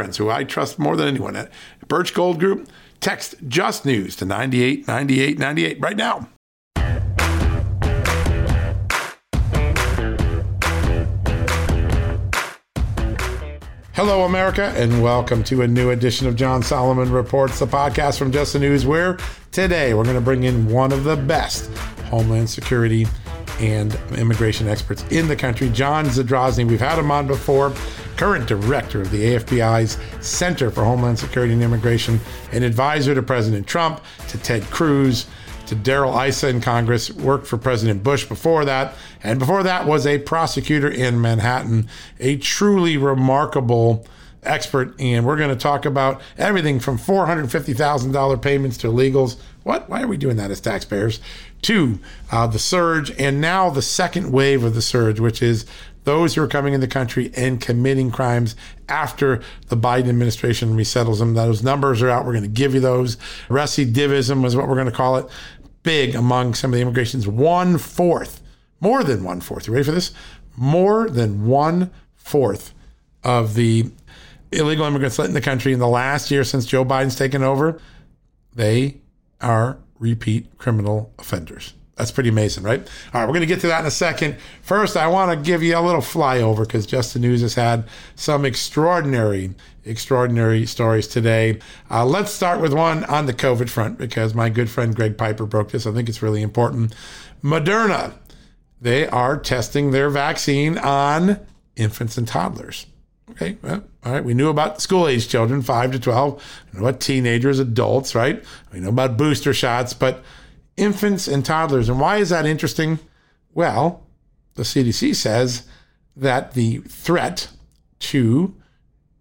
friends who I trust more than anyone at Birch Gold Group. Text Just News to 989898 right now. Hello, America, and welcome to a new edition of John Solomon Reports, the podcast from Just the News, where today we're going to bring in one of the best Homeland Security and immigration experts in the country, John Zadrozny. We've had him on before current director of the AFPI's Center for Homeland Security and Immigration, an advisor to President Trump, to Ted Cruz, to Darrell Issa in Congress, worked for President Bush before that, and before that was a prosecutor in Manhattan, a truly remarkable expert. And we're going to talk about everything from $450,000 payments to illegals. What? Why are we doing that as taxpayers? To uh, the surge, and now the second wave of the surge, which is those who are coming in the country and committing crimes after the Biden administration resettles them. Those numbers are out. We're going to give you those. Recidivism is what we're going to call it. Big among some of the immigrations. One fourth, more than one fourth. You ready for this? More than one fourth of the illegal immigrants in the country in the last year since Joe Biden's taken over, they are repeat criminal offenders. That's pretty amazing, right? All right, we're going to get to that in a second. First, I want to give you a little flyover because Just the News has had some extraordinary, extraordinary stories today. Uh, let's start with one on the COVID front because my good friend Greg Piper broke this. I think it's really important. Moderna, they are testing their vaccine on infants and toddlers. Okay, well, all right. We knew about school age children, 5 to 12. We know about teenagers, adults, right? We know about booster shots, but infants and toddlers. And why is that interesting? Well, the CDC says that the threat to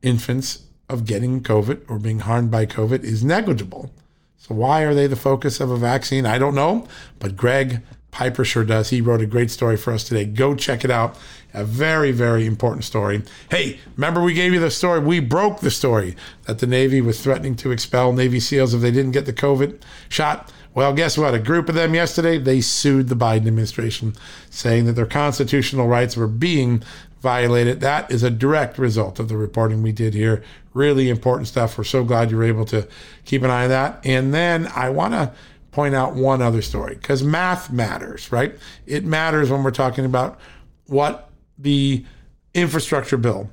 infants of getting COVID or being harmed by COVID is negligible. So, why are they the focus of a vaccine? I don't know, but Greg Piper sure does. He wrote a great story for us today. Go check it out. A very, very important story. Hey, remember we gave you the story? We broke the story that the Navy was threatening to expel Navy SEALs if they didn't get the COVID shot. Well, guess what? A group of them yesterday, they sued the Biden administration, saying that their constitutional rights were being violated. That is a direct result of the reporting we did here. Really important stuff. We're so glad you were able to keep an eye on that. And then I want to point out one other story because math matters, right? It matters when we're talking about what the infrastructure bill,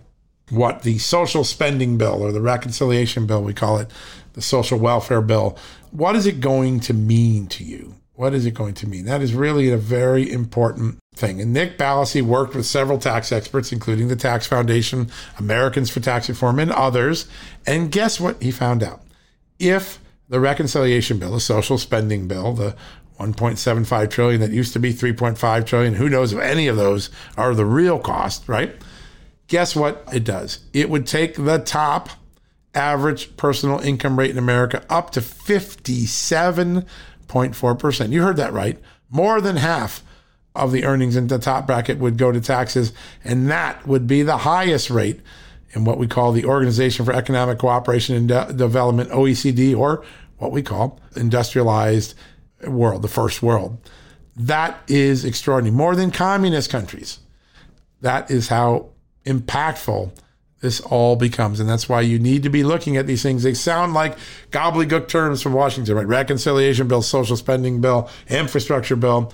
what the social spending bill or the reconciliation bill, we call it the social welfare bill, what is it going to mean to you? What is it going to mean? That is really a very important thing. And Nick Ballasy worked with several tax experts, including the Tax Foundation, Americans for Tax Reform, and others. And guess what he found out? If the reconciliation bill, the social spending bill, the 1.75 trillion that used to be 3.5 trillion, who knows if any of those are the real cost, right? Guess what it does? It would take the top average personal income rate in America up to 57.4%. You heard that right. More than half of the earnings in the top bracket would go to taxes, and that would be the highest rate in what we call the Organization for Economic Cooperation and De- Development, OECD, or what we call industrialized world, the first world. That is extraordinary, more than communist countries. That is how impactful this all becomes. And that's why you need to be looking at these things. They sound like gobbledygook terms from Washington, right? Reconciliation bill, social spending bill, infrastructure bill.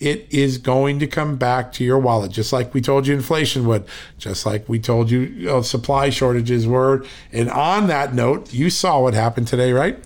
It is going to come back to your wallet, just like we told you inflation would, just like we told you, you know, supply shortages were. And on that note, you saw what happened today, right?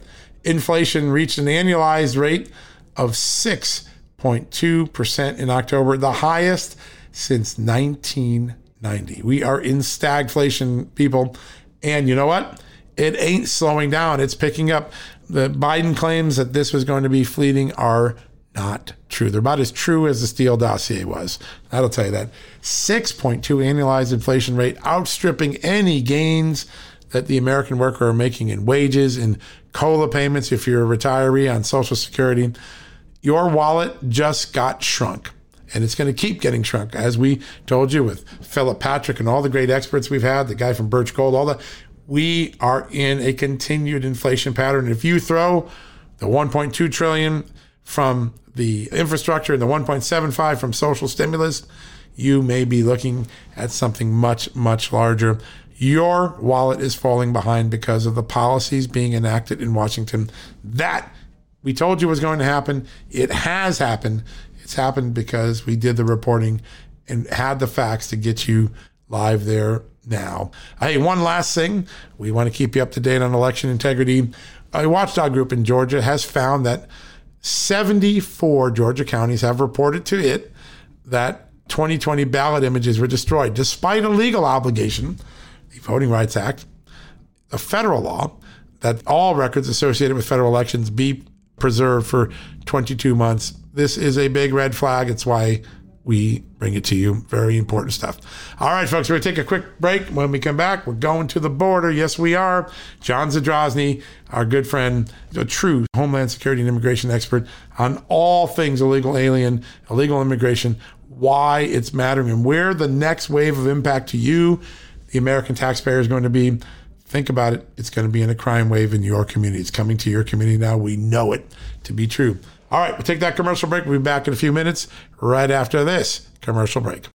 Inflation reached an annualized rate of 6.2% in October, the highest since 1990. We are in stagflation, people. And you know what? It ain't slowing down, it's picking up. The Biden claims that this was going to be fleeting are not true. They're about as true as the Steele dossier was. That'll tell you that. 6.2 annualized inflation rate, outstripping any gains that the American worker are making in wages and COLA payments if you're a retiree on Social Security. Your wallet just got shrunk. And it's going to keep getting shrunk, as we told you with Philip Patrick and all the great experts we've had, the guy from Birch Gold, all that. We are in a continued inflation pattern. If you throw the 1.2 trillion from the infrastructure and the 1.75 from social stimulus, you may be looking at something much, much larger. Your wallet is falling behind because of the policies being enacted in Washington. That we told you was going to happen. It has happened. It's happened because we did the reporting and had the facts to get you live there now. Hey, one last thing. We want to keep you up to date on election integrity. A watchdog group in Georgia has found that 74 Georgia counties have reported to it that 2020 ballot images were destroyed, despite a legal obligation, the Voting Rights Act, a federal law, that all records associated with federal elections be preserved for 22 months. This is a big red flag. It's why we bring it to you. Very important stuff. All right, folks, we're going to take a quick break. When we come back, we're going to the border. Yes, we are. John Zadrozny, our good friend, a true Homeland Security and immigration expert on all things illegal alien, illegal immigration, why it's mattering, and where the next wave of impact to you, the American taxpayer, is going to be. Think about it. It's going to be in a crime wave in your community. It's coming to your community now. We know it to be true. All right, we'll take that commercial break. We'll be back in a few minutes right after this commercial break.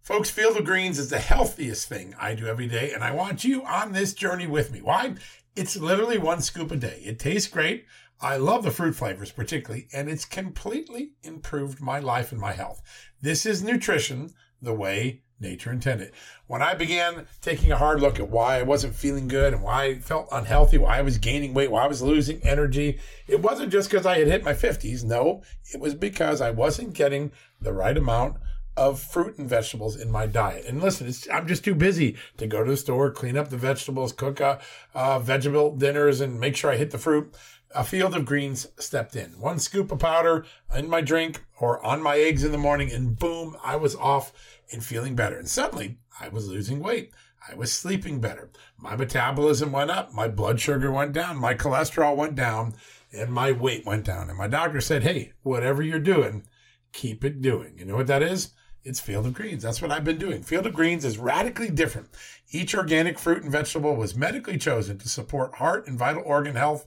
Folks, Field of Greens is the healthiest thing I do every day, and I want you on this journey with me. Why? It's literally one scoop a day. It tastes great. I love the fruit flavors, particularly, and it's completely improved my life and my health. This is nutrition the way nature intended. When I began taking a hard look at why I wasn't feeling good and why I felt unhealthy, why I was gaining weight, why I was losing energy, it wasn't just because I had hit my 50s. No, it was because I wasn't getting the right amount of fruit and vegetables in my diet. And listen, I'm just too busy to go to the store, clean up the vegetables, cook uh, uh, vegetable dinners, and make sure I hit the fruit. A field of greens stepped in. One scoop of powder in my drink or on my eggs in the morning, and boom, I was off and feeling better. And suddenly I was losing weight. I was sleeping better. My metabolism went up. My blood sugar went down. My cholesterol went down and my weight went down. And my doctor said, Hey, whatever you're doing, keep it doing. You know what that is? It's Field of Greens. That's what I've been doing. Field of Greens is radically different. Each organic fruit and vegetable was medically chosen to support heart and vital organ health.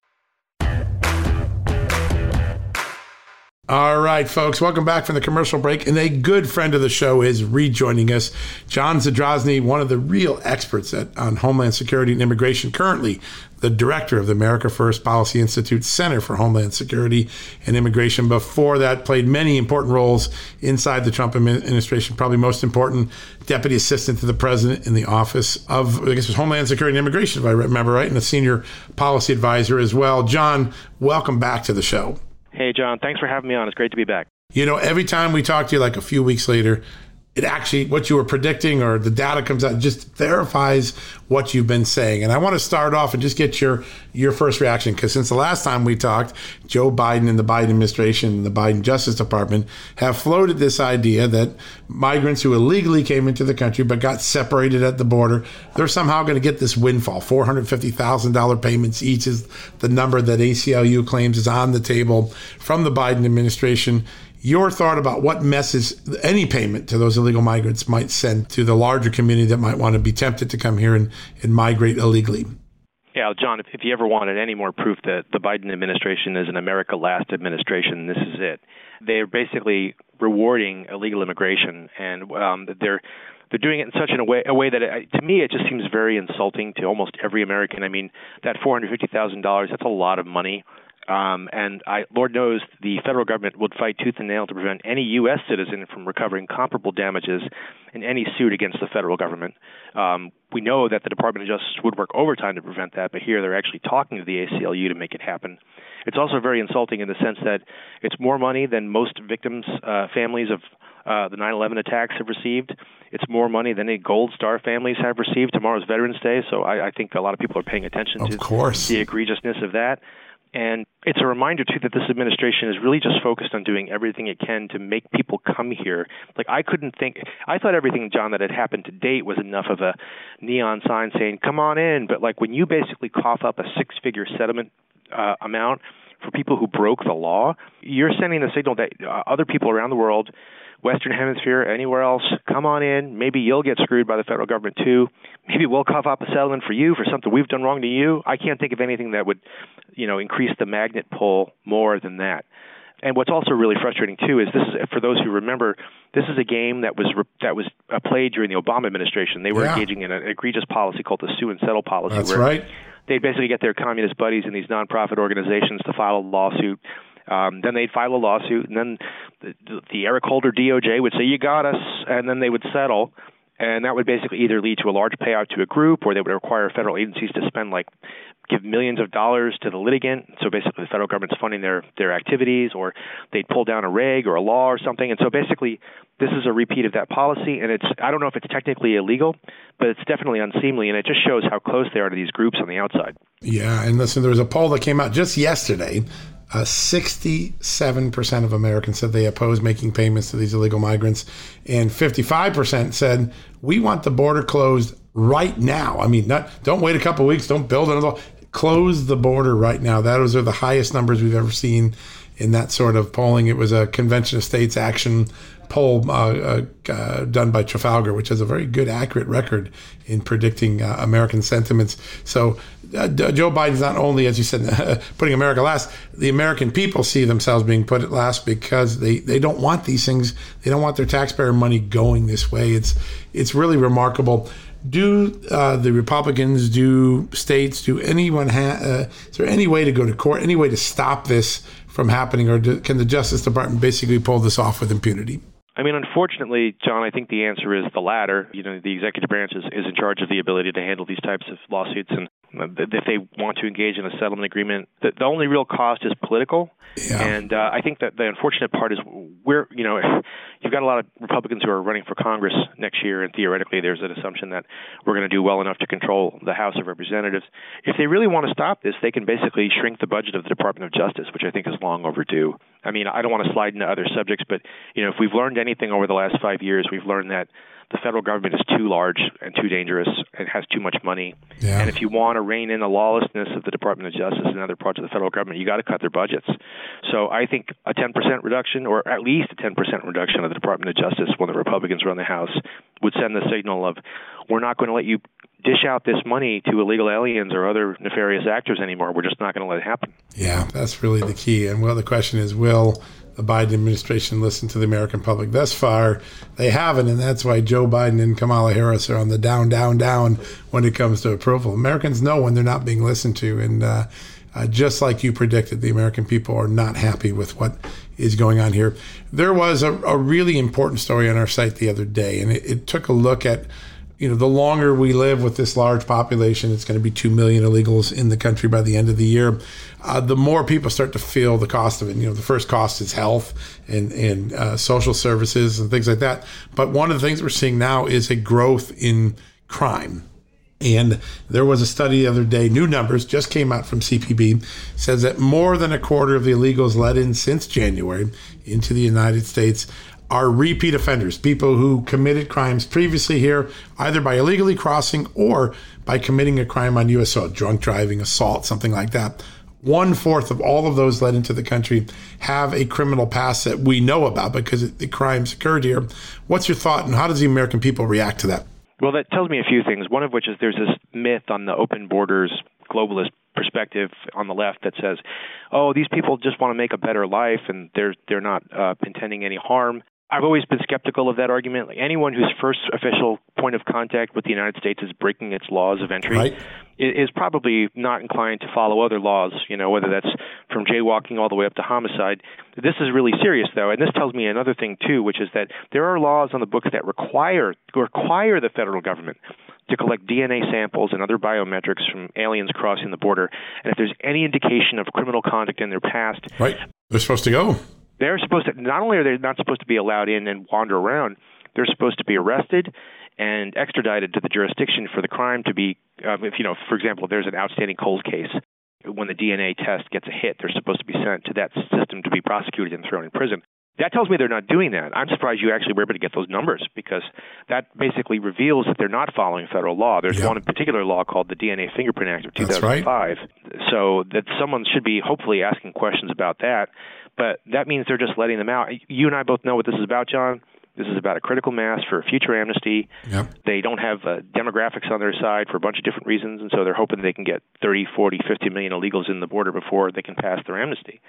All right, folks, welcome back from the commercial break. And a good friend of the show is rejoining us, John Zadrozny, one of the real experts at, on Homeland Security and Immigration, currently the director of the America First Policy Institute Center for Homeland Security and Immigration. Before that, played many important roles inside the Trump administration, probably most important, deputy assistant to the president in the office of, I guess was Homeland Security and Immigration, if I remember right, and a senior policy advisor as well. John, welcome back to the show. Hey, John, thanks for having me on. It's great to be back. You know, every time we talk to you, like a few weeks later, it actually what you were predicting or the data comes out just verifies what you've been saying. And i want to start off and just get your your first reaction because since the last time we talked joe biden and the biden administration and the biden justice department have floated this idea that migrants who illegally came into the country but got separated at the border they're somehow going to get this windfall. $450000 payments each is the number that aclu claims is on the table from the biden administration your thought about what message any payment to those illegal migrants might send to the larger community that might want to be tempted to come here and, and migrate illegally. Yeah, John, if, if you ever wanted any more proof that the Biden administration is an America Last administration, this is it. They're basically rewarding illegal immigration, and um, they're they're doing it in such a way a way that it, to me it just seems very insulting to almost every American. I mean, that four hundred fifty thousand dollars that's a lot of money um, and I, Lord knows the federal government would fight tooth and nail to prevent any U.S. citizen from recovering comparable damages in any suit against the federal government. Um, we know that the Department of Justice would work overtime to prevent that, but here they're actually talking to the ACLU to make it happen. It's also very insulting in the sense that it's more money than most victims' uh, families of uh, the 9/11 attacks have received. It's more money than any Gold Star families have received. Tomorrow's Veterans Day, so I, I think a lot of people are paying attention of to course. the egregiousness of that. And it's a reminder too that this administration is really just focused on doing everything it can to make people come here. Like I couldn't think I thought everything John that had happened to date was enough of a neon sign saying come on in, but like when you basically cough up a six-figure settlement uh, amount for people who broke the law, you're sending the signal that uh, other people around the world Western Hemisphere, anywhere else, come on in. Maybe you'll get screwed by the federal government too. Maybe we'll cough up a settlement for you for something we've done wrong to you. I can't think of anything that would, you know, increase the magnet pull more than that. And what's also really frustrating too is this is for those who remember, this is a game that was re- that was uh, played during the Obama administration. They were yeah. engaging in an egregious policy called the sue and settle policy. That's where right. They basically get their communist buddies in these nonprofit organizations to file a lawsuit um, then they'd file a lawsuit, and then the, the Eric Holder DOJ would say, "You got us," and then they would settle, and that would basically either lead to a large payout to a group, or they would require federal agencies to spend like give millions of dollars to the litigant. So basically, the federal government's funding their their activities, or they'd pull down a reg or a law or something. And so basically, this is a repeat of that policy. And it's I don't know if it's technically illegal, but it's definitely unseemly, and it just shows how close they are to these groups on the outside. Yeah, and listen, there was a poll that came out just yesterday uh, 67% of Americans said they oppose making payments to these illegal migrants, and 55% said we want the border closed right now. I mean, not don't wait a couple weeks, don't build another. Close the border right now. Those are the highest numbers we've ever seen in that sort of polling. It was a Convention of States action poll uh, uh, uh, done by Trafalgar, which has a very good, accurate record in predicting uh, American sentiments. So uh, Joe Biden's not only, as you said, putting America last. The American people see themselves being put at last because they, they don't want these things. They don't want their taxpayer money going this way. It's it's really remarkable. Do uh, the Republicans, do states, do anyone have? is there any way to go to court? Any way to stop this from happening, or do, can the Justice Department basically pull this off with impunity? I mean, unfortunately, John, I think the answer is the latter. You know, the executive branch is, is in charge of the ability to handle these types of lawsuits, and if they want to engage in a settlement agreement, the, the only real cost is political. Yeah. And uh, I think that the unfortunate part is we're, you know, you've got a lot of Republicans who are running for Congress next year, and theoretically, there's an assumption that we're going to do well enough to control the House of Representatives. If they really want to stop this, they can basically shrink the budget of the Department of Justice, which I think is long overdue. I mean, I don't want to slide into other subjects, but you know, if we've learned anything over the last five years, we've learned that the federal government is too large and too dangerous and has too much money. Yeah. And if you want to rein in the lawlessness of the Department of Justice and other parts of the federal government, you got to cut their budgets. So I think a 10% reduction, or at least a 10% reduction of the Department of Justice when the Republicans run the House, would send the signal of we're not going to let you dish out this money to illegal aliens or other nefarious actors anymore. We're just not going to let it happen. Yeah, that's really the key. And well, the question is, will the Biden administration listen to the American public? Thus far, they haven't, and that's why Joe Biden and Kamala Harris are on the down, down, down when it comes to approval. Americans know when they're not being listened to, and uh, uh, just like you predicted, the American people are not happy with what is going on here. There was a, a really important story on our site the other day, and it, it took a look at you know, the longer we live with this large population, it's going to be 2 million illegals in the country by the end of the year. Uh, the more people start to feel the cost of it. You know, the first cost is health and, and uh, social services and things like that. But one of the things we're seeing now is a growth in crime. And there was a study the other day, new numbers just came out from CBP, says that more than a quarter of the illegals let in since January into the United States are repeat offenders, people who committed crimes previously here, either by illegally crossing or by committing a crime on U.S. soil, drunk driving, assault, something like that. One fourth of all of those led into the country have a criminal past that we know about because the crimes occurred here. What's your thought, and how does the American people react to that? Well, that tells me a few things. One of which is there's this myth on the open borders globalist perspective on the left that says, "Oh, these people just want to make a better life and they're they're not uh, intending any harm." I've always been skeptical of that argument. Like anyone whose first official point of contact with the United States is breaking its laws of entry right. is probably not inclined to follow other laws. You know, whether that's from jaywalking all the way up to homicide. This is really serious, though, and this tells me another thing too, which is that there are laws on the books that require require the federal government to collect DNA samples and other biometrics from aliens crossing the border. And if there's any indication of criminal conduct in their past, right, they're supposed to go they're supposed to not only are they not supposed to be allowed in and wander around, they're supposed to be arrested and extradited to the jurisdiction for the crime to be, um, if you know, for example, there's an outstanding cold case, when the DNA test gets a hit, they're supposed to be sent to that system to be prosecuted and thrown in prison. That tells me they're not doing that. I'm surprised you actually were able to get those numbers because that basically reveals that they're not following federal law. There's one particular law called the DNA Fingerprint Act of 2005. Right. So that someone should be hopefully asking questions about that but that means they're just letting them out. You and I both know what this is about, John. This is about a critical mass for a future amnesty. Yep. They don't have uh, demographics on their side for a bunch of different reasons, and so they're hoping they can get 30, 40, 50 million illegals in the border before they can pass their amnesty.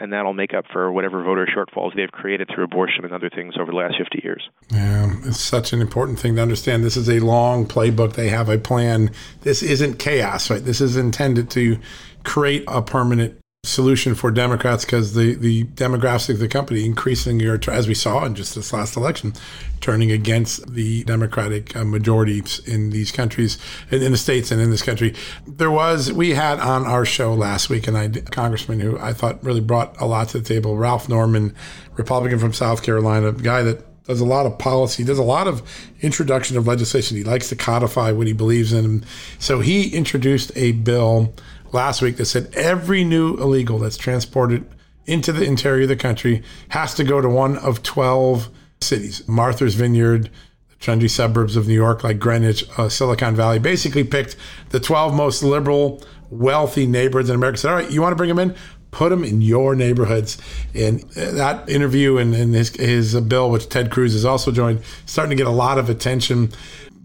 And that'll make up for whatever voter shortfalls they've created through abortion and other things over the last 50 years. Yeah, it's such an important thing to understand. This is a long playbook. They have a plan. This isn't chaos, right? This is intended to create a permanent solution for Democrats because the, the demographics of the company increasingly are, as we saw in just this last election, turning against the Democratic uh, majorities in these countries, in, in, the states and in this country. There was, we had on our show last week, and I, a congressman who I thought really brought a lot to the table, Ralph Norman, Republican from South Carolina, guy that does a lot of policy, does a lot of introduction of legislation. He likes to codify what he believes in. So he introduced a bill last week that said every new illegal that's transported into the interior of the country has to go to one of 12 cities Martha's Vineyard, the trendy suburbs of New York, like Greenwich, uh, Silicon Valley. Basically, picked the 12 most liberal, wealthy neighborhoods in America. Said, all right, you want to bring them in? Put them in your neighborhoods. And uh, that interview and, and his, his bill, which Ted Cruz has also joined, starting to get a lot of attention.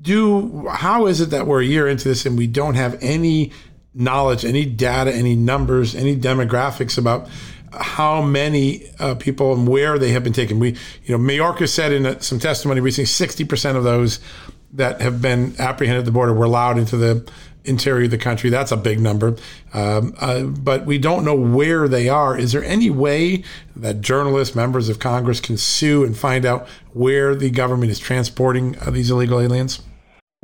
Do how is it that we're a year into this and we don't have any knowledge, any data, any numbers, any demographics about how many uh, people and where they have been taken. We, you know, Mayorkas said in a, some testimony recently, 60% of those that have been apprehended at the border were allowed into the interior of the country. That's a big number. Um, uh, but we don't know where they are. Is there any way that journalists, members of Congress can sue and find out where the government is transporting uh, these illegal aliens?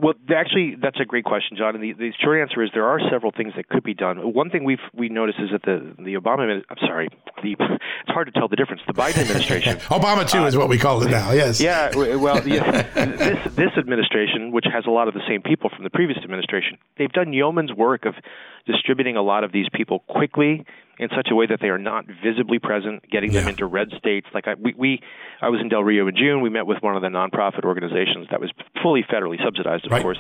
Well, actually, that's a great question, John. And the, the short answer is there are several things that could be done. One thing we've we noticed is that the the Obama I'm sorry, the it's hard to tell the difference. The Biden administration, Obama too uh, is what we call it now. Yes. Yeah. Well, yeah, this this administration, which has a lot of the same people from the previous administration, they've done yeoman's work of distributing a lot of these people quickly in such a way that they are not visibly present, getting yeah. them into red states. Like I, we, we, I was in Del Rio in June. We met with one of the nonprofit organizations that was fully federally subsidized, of right. course,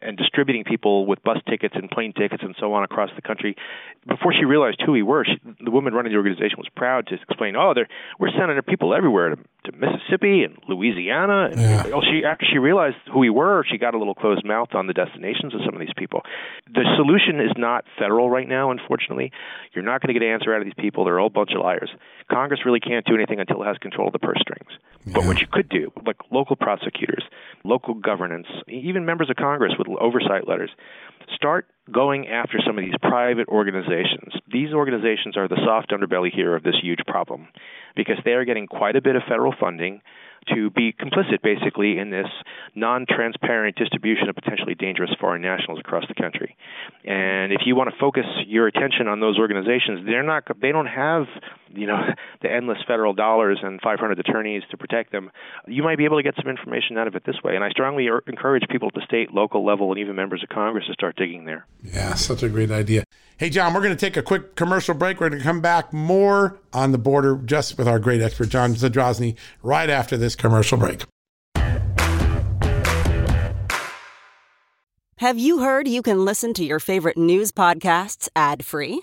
and distributing people with bus tickets and plane tickets and so on across the country. Before she realized who we were, she, the woman running the organization was proud to explain, "Oh, we're sending our people everywhere to, to Mississippi and Louisiana." And yeah. oh, she after she realized who we were, she got a little closed mouth on the destinations of some of these people. The solution is not federal right now, unfortunately. You're not going to get an answer out of these people. They're all a bunch of liars. Congress really can't do anything until it has control of the purse strings. Yeah. But what you could do, like local prosecutors, local governance, even members of Congress with oversight letters, start going after some of these private organizations. These organizations are the soft underbelly here of this huge problem because they are getting quite a bit of federal funding to be complicit basically in this non-transparent distribution of potentially dangerous foreign nationals across the country. And if you want to focus your attention on those organizations, they're not they don't have, you know, the endless federal dollars and 500 attorneys to protect them. You might be able to get some information out of it this way. And I strongly encourage people at the state, local level and even members of Congress to start digging there. Yeah, such a great idea. Hey John, we're going to take a quick commercial break. We're going to come back more on the border just with our great expert John Zadrozny right after this commercial break. Have you heard you can listen to your favorite news podcasts ad free?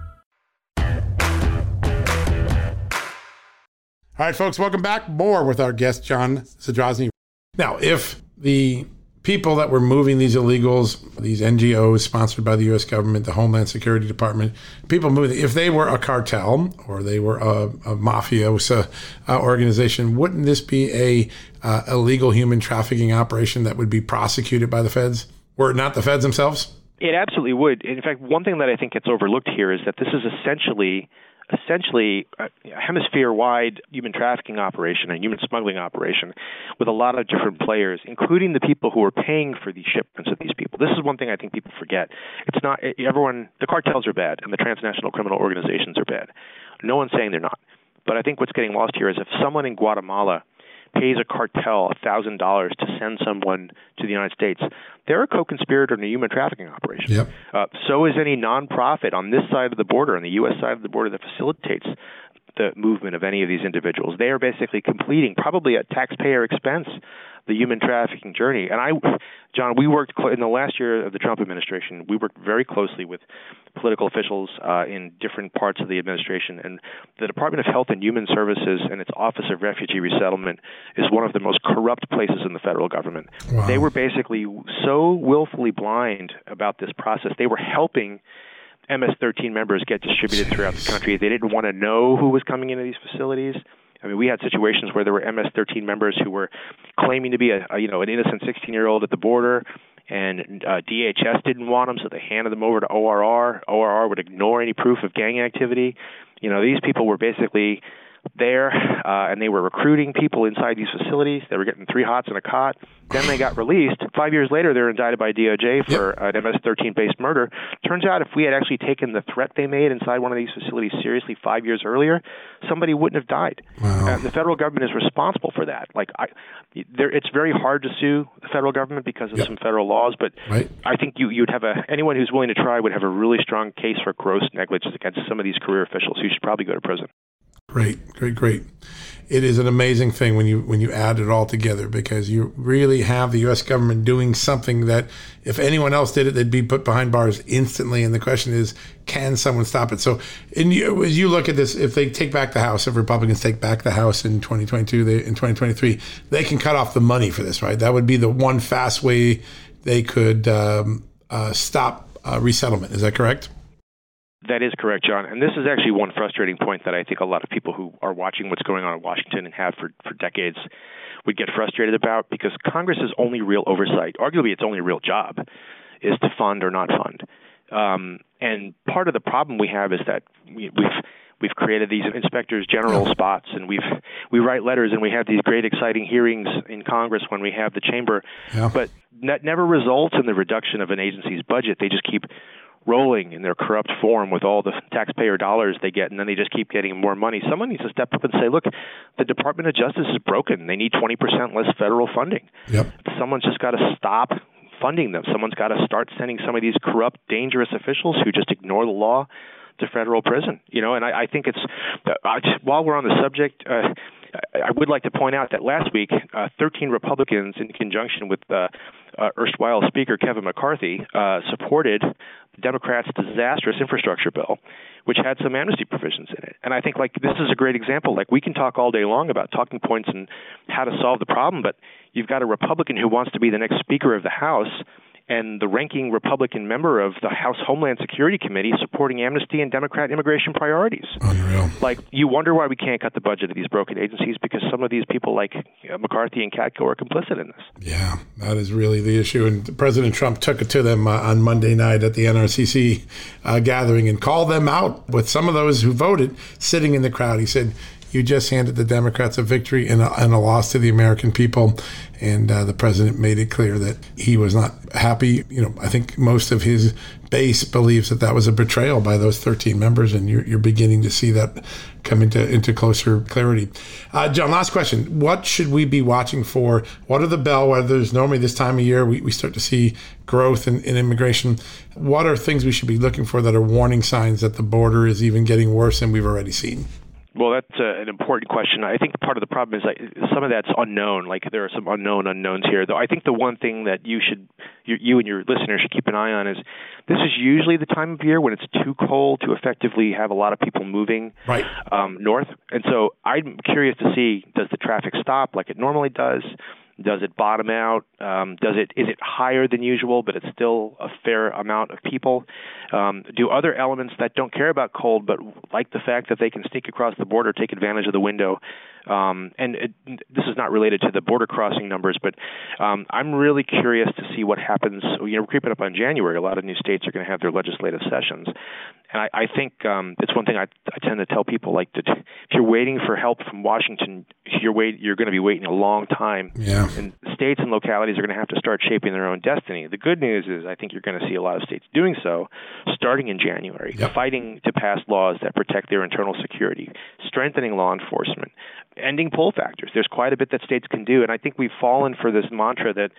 All right, folks, welcome back. More with our guest, John Zadrozny. Now, if the people that were moving these illegals, these NGOs sponsored by the U.S. government, the Homeland Security Department, people moving, if they were a cartel or they were a, a mafiosa uh, organization, wouldn't this be a uh, illegal human trafficking operation that would be prosecuted by the feds? Were it not the feds themselves? It absolutely would. In fact, one thing that I think gets overlooked here is that this is essentially essentially a hemisphere-wide human trafficking operation and human smuggling operation with a lot of different players, including the people who are paying for the shipments of these people. This is one thing I think people forget. It's not everyone. The cartels are bad, and the transnational criminal organizations are bad. No one's saying they're not. But I think what's getting lost here is if someone in Guatemala pays a cartel $1,000 to send someone to the United States, they're a co-conspirator in a human trafficking operation. Yep. Uh, so is any nonprofit on this side of the border, on the U.S. side of the border, that facilitates the movement of any of these individuals. They are basically completing, probably at taxpayer expense, the human trafficking journey. And I, John, we worked cl- in the last year of the Trump administration. We worked very closely with political officials uh, in different parts of the administration, and the Department of Health and Human Services and its Office of Refugee Resettlement is one of the most corrupt places in the federal government. Wow. They were basically so willfully blind about this process. They were helping MS-13 members get distributed throughout the country. They didn't want to know who was coming into these facilities. I mean, we had situations where there were MS-13 members who were claiming to be a, a you know an innocent 16-year-old at the border, and uh, DHS didn't want them, so they handed them over to ORR. ORR would ignore any proof of gang activity. You know, these people were basically there, uh, and they were recruiting people inside these facilities. They were getting three hots and a cot. Then they got released. Five years later, they're indicted by DOJ for yep. an MS-13 based murder. Turns out, if we had actually taken the threat they made inside one of these facilities seriously five years earlier, somebody wouldn't have died. Wow. Uh, the federal government is responsible for that. Like, I, there, it's very hard to sue the federal government because of yep. some federal laws, but right. I think you you'd have a anyone who's willing to try would have a really strong case for gross negligence against some of these career officials who should probably go to prison. Great, great, great. It is an amazing thing when you when you add it all together because you really have the U.S. government doing something that if anyone else did it, they'd be put behind bars instantly. And the question is, can someone stop it? So, in you, as you look at this, if they take back the House, if Republicans take back the House in 2022, they, in 2023, they can cut off the money for this, right? That would be the one fast way they could um, uh, stop uh, resettlement. Is that correct? That is correct, John. And this is actually one frustrating point that I think a lot of people who are watching what's going on in Washington and have for, for decades would get frustrated about because Congress's only real oversight, arguably its only real job, is to fund or not fund. Um, and part of the problem we have is that we, we've we've created these inspectors general spots and we've we write letters and we have these great exciting hearings in Congress when we have the chamber Yeah. but that never results in the reduction of an agency's budget they just keep rolling in their corrupt form with all the taxpayer dollars they get and then they just keep getting more money someone needs to step up and say look the department of justice is broken they need 20% less federal funding Yep. someone's just got to stop funding them. Someone's got to start sending some of these corrupt, dangerous officials who just ignore the law to federal prison. You know, and I, I think it's uh, I, while we're on the subject. Uh, I would like to point out that last week, uh, 13 Republicans, in conjunction with uh, uh, erstwhile Speaker Kevin McCarthy, uh, supported the Democrats' disastrous infrastructure bill, which had some amnesty provisions in it. And I think like this is a great example. Like we can talk all day long about talking points and how to solve the problem, but you've got a Republican who wants to be the next Speaker of the House and the ranking Republican member of the House Homeland Security Committee supporting amnesty and Democrat immigration priorities. Unreal. Like, you wonder why we can't cut the budget of these broken agencies because some of these people, like McCarthy and Katko, are complicit in this. Yeah, that is really the issue. And President Trump took it to them uh, on Monday night at the NRCC uh, gathering and called them out with some of those who voted sitting in the crowd. He said, You just handed the Democrats a victory and a, and a loss to the American people. And uh, the president made it clear that he was not happy. You know, I think most of his base believes that that was a betrayal by those 13 members, and you're, you're beginning to see that come into, into closer clarity. Uh, John, last question. What should we be watching for? What are the bellwethers? Normally, this time of year, we, we start to see growth in, in immigration. What are things we should be looking for that are warning signs that the border is even getting worse than we've already seen? Well, that's uh, an important question. I think part of the problem is that some of that's unknown. Like there are some unknown unknowns here. Though I think the one thing that you should, you, you and your listeners should keep an eye on is this is usually the time of year when it's too cold to effectively have a lot of people moving Right. um, north. And so I'm curious to see does the traffic stop like it normally does? Does it bottom out? Um, does it is it higher than usual, but it's still a fair amount of people? Um, do other elements that don't care about cold, but like the fact that they can sneak across the border, take advantage of the window? Um, and it, this is not related to the border crossing numbers, but um, I'm really curious to see what happens. You know, we're creeping up on January. A lot of new states are going to have their legislative sessions, and I, I think um, it's one thing I, I tend to tell people like that if you're waiting for help from Washington, you're wait you're going to be waiting a long time. Yeah. And states and localities are going to have to start shaping their own destiny. The good news is I think you're going to see a lot of states doing so starting in January, Yep. fighting to pass laws that protect their internal security, strengthening law enforcement, ending pull factors. There's quite a bit that states can do, and I think we've fallen for this mantra that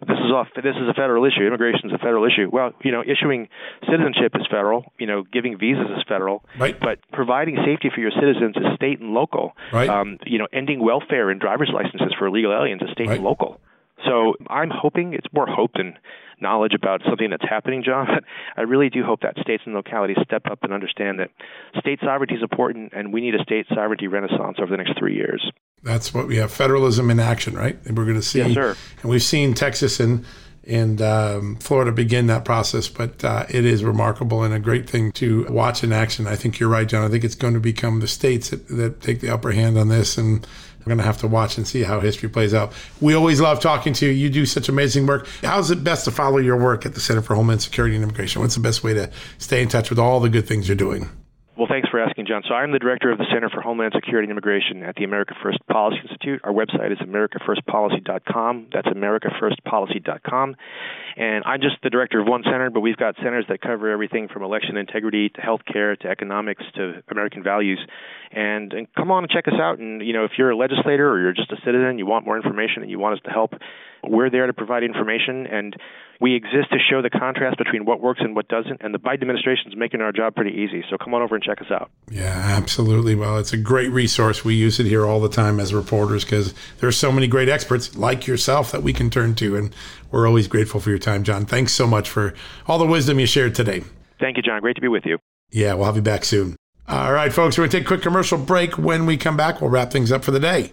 this is off. This is a federal issue. Immigration is a federal issue. Well, you know, issuing citizenship is federal. You know, giving visas is federal. Right. But providing safety for your citizens is state and local. Right. Um, you know, ending welfare and driver's licenses for illegal aliens is state Right. and local. So I'm hoping it's more hope than knowledge about something that's happening, John. But I really do hope that states and localities step up and understand that state sovereignty is important, and we need a state sovereignty renaissance over the next three years. That's what we have federalism in action, right? And we're going to see. Yes, sir. And we've seen Texas and and um, Florida begin that process, but uh, it is remarkable and a great thing to watch in action. I think you're right, John. I think it's going to become the states that, that take the upper hand on this, and going to have to watch and see how history plays out. We always love talking to you. You do such amazing work. How's it best to follow your work at the Center for Homeland Security and Immigration? What's the best way to stay in touch with all the good things you're doing? Well, thanks for asking, John. So I'm the director of the Center for Homeland Security and Immigration at the America First Policy Institute. Our website is americafirstpolicy.com. That's americafirstpolicy.com. And I'm just the director of one center, but we've got centers that cover everything from election integrity to healthcare to economics to American values. And, and come on and check us out. And you know, if you're a legislator or you're just a citizen, you want more information and you want us to help, We're there to provide information, and we exist to show the contrast between what works and what doesn't. And the Biden administration is making our job pretty easy. So come on over and check us out. Yeah, absolutely. Well, it's a great resource. We use it here all the time as reporters because there's so many great experts like yourself that we can turn to. And we're always grateful for your time, John. Thanks so much for all the wisdom you shared today. Thank you, John. Great to be with you. Yeah, we'll have you back soon. All right, folks, we're going to take a quick commercial break. When we come back, we'll wrap things up for the day.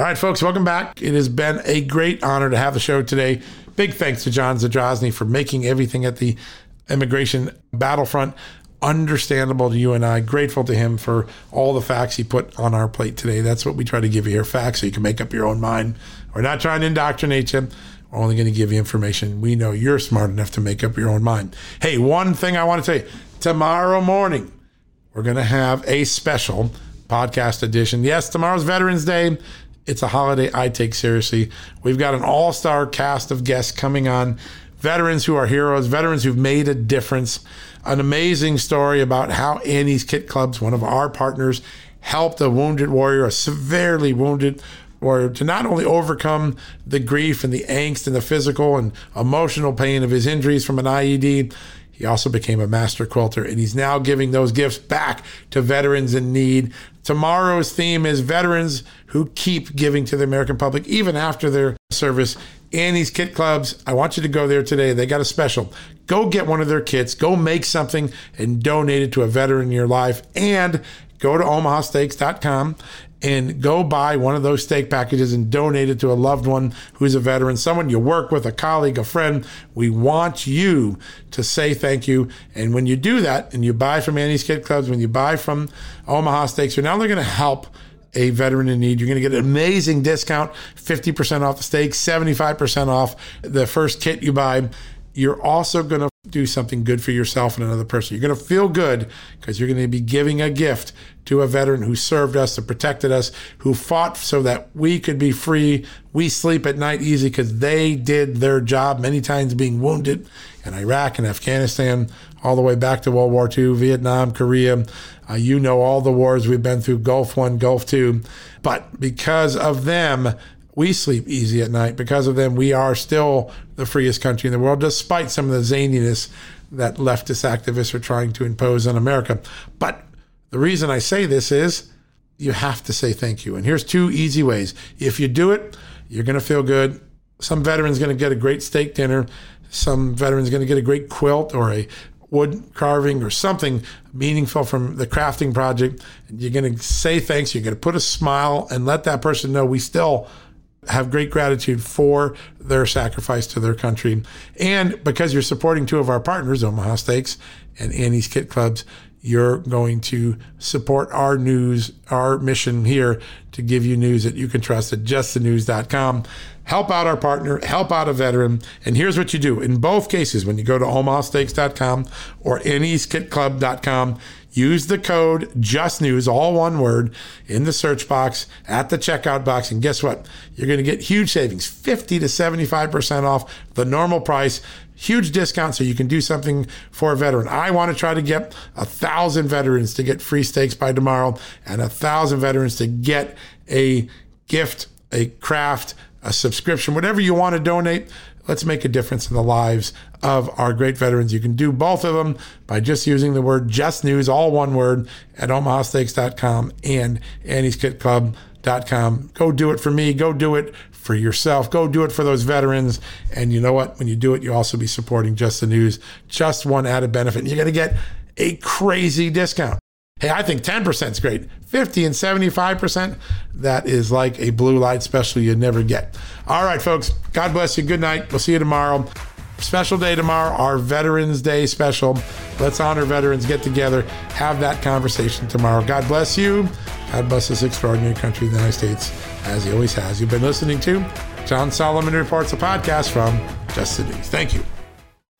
All right, folks, welcome back. It has been a great honor to have the show today. Big thanks to John Zadrozny for making everything at the immigration battlefront understandable to you and I. Grateful to him for all the facts he put on our plate today. That's what we try to give you here facts so you can make up your own mind. We're not trying to indoctrinate you. We're only going to give you information. We know you're smart enough to make up your own mind. Hey, one thing I want to say tomorrow morning, we're going to have a special podcast edition. Yes, tomorrow's Veterans Day. It's a holiday I take seriously. We've got an all star cast of guests coming on veterans who are heroes, veterans who've made a difference. An amazing story about how Annie's Kit Clubs, one of our partners, helped a wounded warrior, a severely wounded warrior, to not only overcome the grief and the angst and the physical and emotional pain of his injuries from an IED. He also became a master quilter, and he's now giving those gifts back to veterans in need. Tomorrow's theme is veterans who keep giving to the American public even after their service. Annie's Kit Clubs, I want you to go there today. They got a special. Go get one of their kits, go make something and donate it to a veteran in your life. And go to omahasteaks.com and go buy one of those steak packages and donate it to a loved one who's a veteran, someone you work with, a colleague, a friend. We want you to say thank you. And when you do that and you buy from Annie's Kit Clubs, when you buy from Omaha Steaks, you're not only going to help a veteran in need. You're going to get an amazing discount 50% off the steak, 75% off the first kit you buy. You're also going to do something good for yourself and another person. You're going to feel good because you're going to be giving a gift to a veteran who served us, who protected us, who fought so that we could be free. We sleep at night easy because they did their job, many times being wounded in Iraq and Afghanistan, all the way back to World War II, Vietnam, Korea. Uh, you know all the wars we've been through Gulf One, Gulf Two. But because of them, we sleep easy at night. Because of them, we are still the freest country in the world, despite some of the zaniness that leftist activists are trying to impose on America. But the reason I say this is you have to say thank you. And here's two easy ways. If you do it, you're going to feel good. Some veteran's going to get a great steak dinner. Some veteran's going to get a great quilt or a wood carving or something meaningful from the crafting project. You're going to say thanks. You're going to put a smile and let that person know we still have great gratitude for their sacrifice to their country. And because you're supporting two of our partners, Omaha Steaks and Annie's Kit Clubs, you're going to support our news, our mission here to give you news that you can trust at justthenews.com. Help out our partner, help out a veteran. And here's what you do. In both cases, when you go to omahasteaks.com or annieskitclub.com, use the code JUSTNEWS, all one word, in the search box at the checkout box. And guess what? You're going to get huge savings 50 to 75% off the normal price. Huge discount so you can do something for a veteran. I want to try to get a thousand veterans to get free steaks by tomorrow and a thousand veterans to get a gift, a craft, a subscription, whatever you want to donate. Let's make a difference in the lives of our great veterans. You can do both of them by just using the word just news, all one word, at omahasteaks.com and annieskitclub.com. Go do it for me. Go do it for yourself. Go do it for those veterans. And you know what? When you do it, you also be supporting Just the News. Just one added benefit. You're going to get a crazy discount. Hey, I think 10% is great. 50 and 75%, that is like a blue light special you never get. All right, folks. God bless you. Good night. We'll see you tomorrow. Special day tomorrow, our Veterans Day special. Let's honor veterans, get together, have that conversation tomorrow. God bless you. God bless this extraordinary country, the United States, as He always has. You've been listening to John Solomon Reports, a podcast from Just the News. Thank you.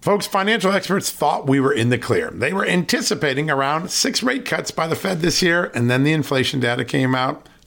Folks, financial experts thought we were in the clear. They were anticipating around six rate cuts by the Fed this year, and then the inflation data came out